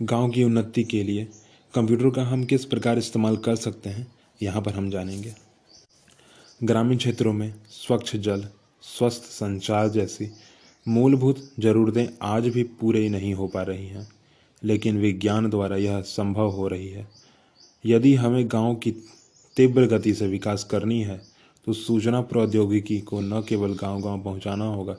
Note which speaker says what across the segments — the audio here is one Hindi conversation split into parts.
Speaker 1: गाँव की उन्नति के लिए कंप्यूटर का हम किस प्रकार इस्तेमाल कर सकते हैं, यहाँ पर हम जानेंगे। ग्रामीण क्षेत्रों में स्वच्छ जल, स्वस्थ संचार जैसी मूलभूत ज़रूरतें आज भी पूरी नहीं हो पा रही हैं, लेकिन विज्ञान द्वारा यह संभव हो रही है। यदि हमें गाँव की तीव्र गति से विकास करनी है तो सूचना प्रौद्योगिकी को न केवल गाँव गाँव पहुंचाना होगा,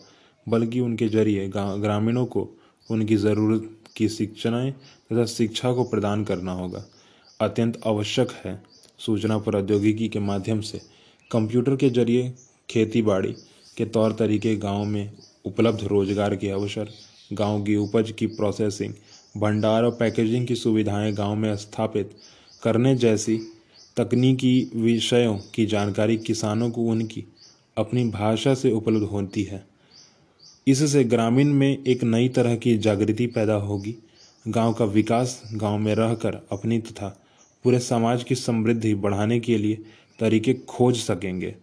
Speaker 1: बल्कि उनके ज़रिए ग्रामीणों को उनकी ज़रूरत की शिक्षाएँ तथा शिक्षा को प्रदान करना होगा। अत्यंत आवश्यक है सूचना प्रौद्योगिकी के माध्यम से। कंप्यूटर के ज़रिए खेती बाड़ी के तौर तरीके गाँव में उपलब्ध रोज़गार के अवसर, गाँव की उपज की प्रोसेसिंग भंडार और पैकेजिंग की सुविधाएँ गाँव में स्थापित करने जैसी तकनीकी विषयों की जानकारी किसानों को उनकी अपनी भाषा से उपलब्ध होती है। इससे ग्रामीण में एक नई तरह की जागृति पैदा होगी। गाँव का विकास गाँव में रहकर अपनी तथा पूरे समाज की समृद्धि बढ़ाने के लिए तरीके खोज सकेंगे।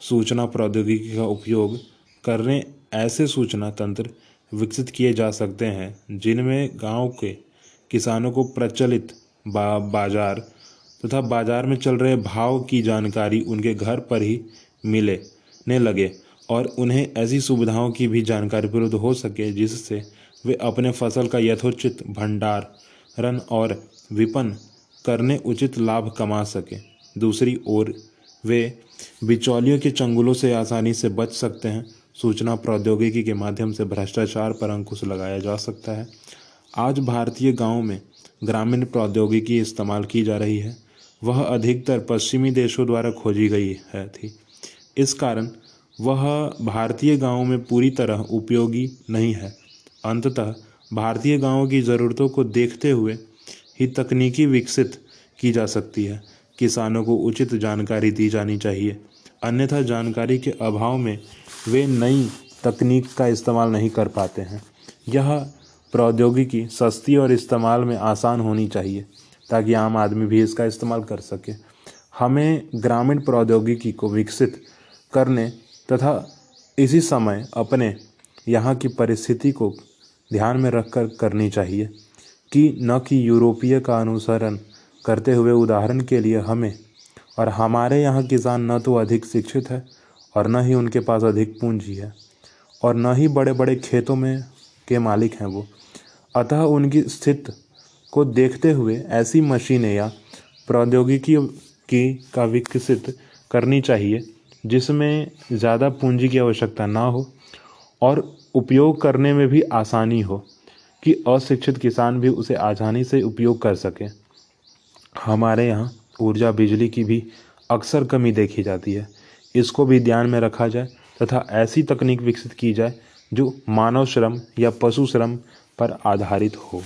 Speaker 1: सूचना प्रौद्योगिकी का उपयोग करने ऐसे सूचना तंत्र विकसित किए जा सकते हैं जिनमें गाँव के किसानों को प्रचलित बा, बाज़ार तथा बाज़ार में चल रहे भाव की जानकारी उनके घर पर ही मिलने लगे। और उन्हें ऐसी सुविधाओं की भी जानकारी उपलब्ध हो सके जिससे वे अपने फ़सल का यथोचित भंडारण और विपणन करने उचित लाभ कमा सकें। दूसरी ओर, वे बिचौलियों के चंगुलों से आसानी से बच सकते हैं। सूचना प्रौद्योगिकी के माध्यम से भ्रष्टाचार पर अंकुश लगाया जा सकता है। आज भारतीय गाँवों में ग्रामीण प्रौद्योगिकी इस्तेमाल की जा रही है। वह अधिकतर पश्चिमी देशों द्वारा खोजी गई है थी। इस कारण वह भारतीय गाँवों में पूरी तरह उपयोगी नहीं है। अंततः भारतीय गाँवों की ज़रूरतों को देखते हुए ही तकनीकी विकसित की जा सकती है। किसानों को उचित जानकारी दी जानी चाहिए। अन्यथा जानकारी के अभाव में वे नई तकनीक का इस्तेमाल नहीं कर पाते हैं। यह प्रौद्योगिकी सस्ती और इस्तेमाल में आसान होनी चाहिए, ताकि आम आदमी भी इसका इस्तेमाल कर सके। हमें ग्रामीण प्रौद्योगिकी को विकसित करने तथा इसी समय अपने यहाँ की परिस्थिति को ध्यान में रखकर करनी चाहिए कि न कि यूरोपीय का अनुसरण करते हुए उदाहरण के लिए हमें और हमारे यहाँ किसान न तो अधिक शिक्षित है और न ही उनके पास अधिक पूंजी है और न ही बड़े बड़े खेतों में के मालिक हैं वो। अतः उनकी स्थिति को देखते हुए ऐसी मशीनें या प्रौद्योगिकी की का विकसित करनी चाहिए जिसमें ज़्यादा पूंजी की आवश्यकता ना हो और उपयोग करने में भी आसानी हो कि अशिक्षित किसान भी उसे आसानी से उपयोग कर सके। हमारे यहाँ ऊर्जा बिजली की भी अक्सर कमी देखी जाती है। इसको भी ध्यान में रखा जाए तथा ऐसी तकनीक विकसित की जाए जो मानव श्रम या पशु श्रम पर आधारित हो।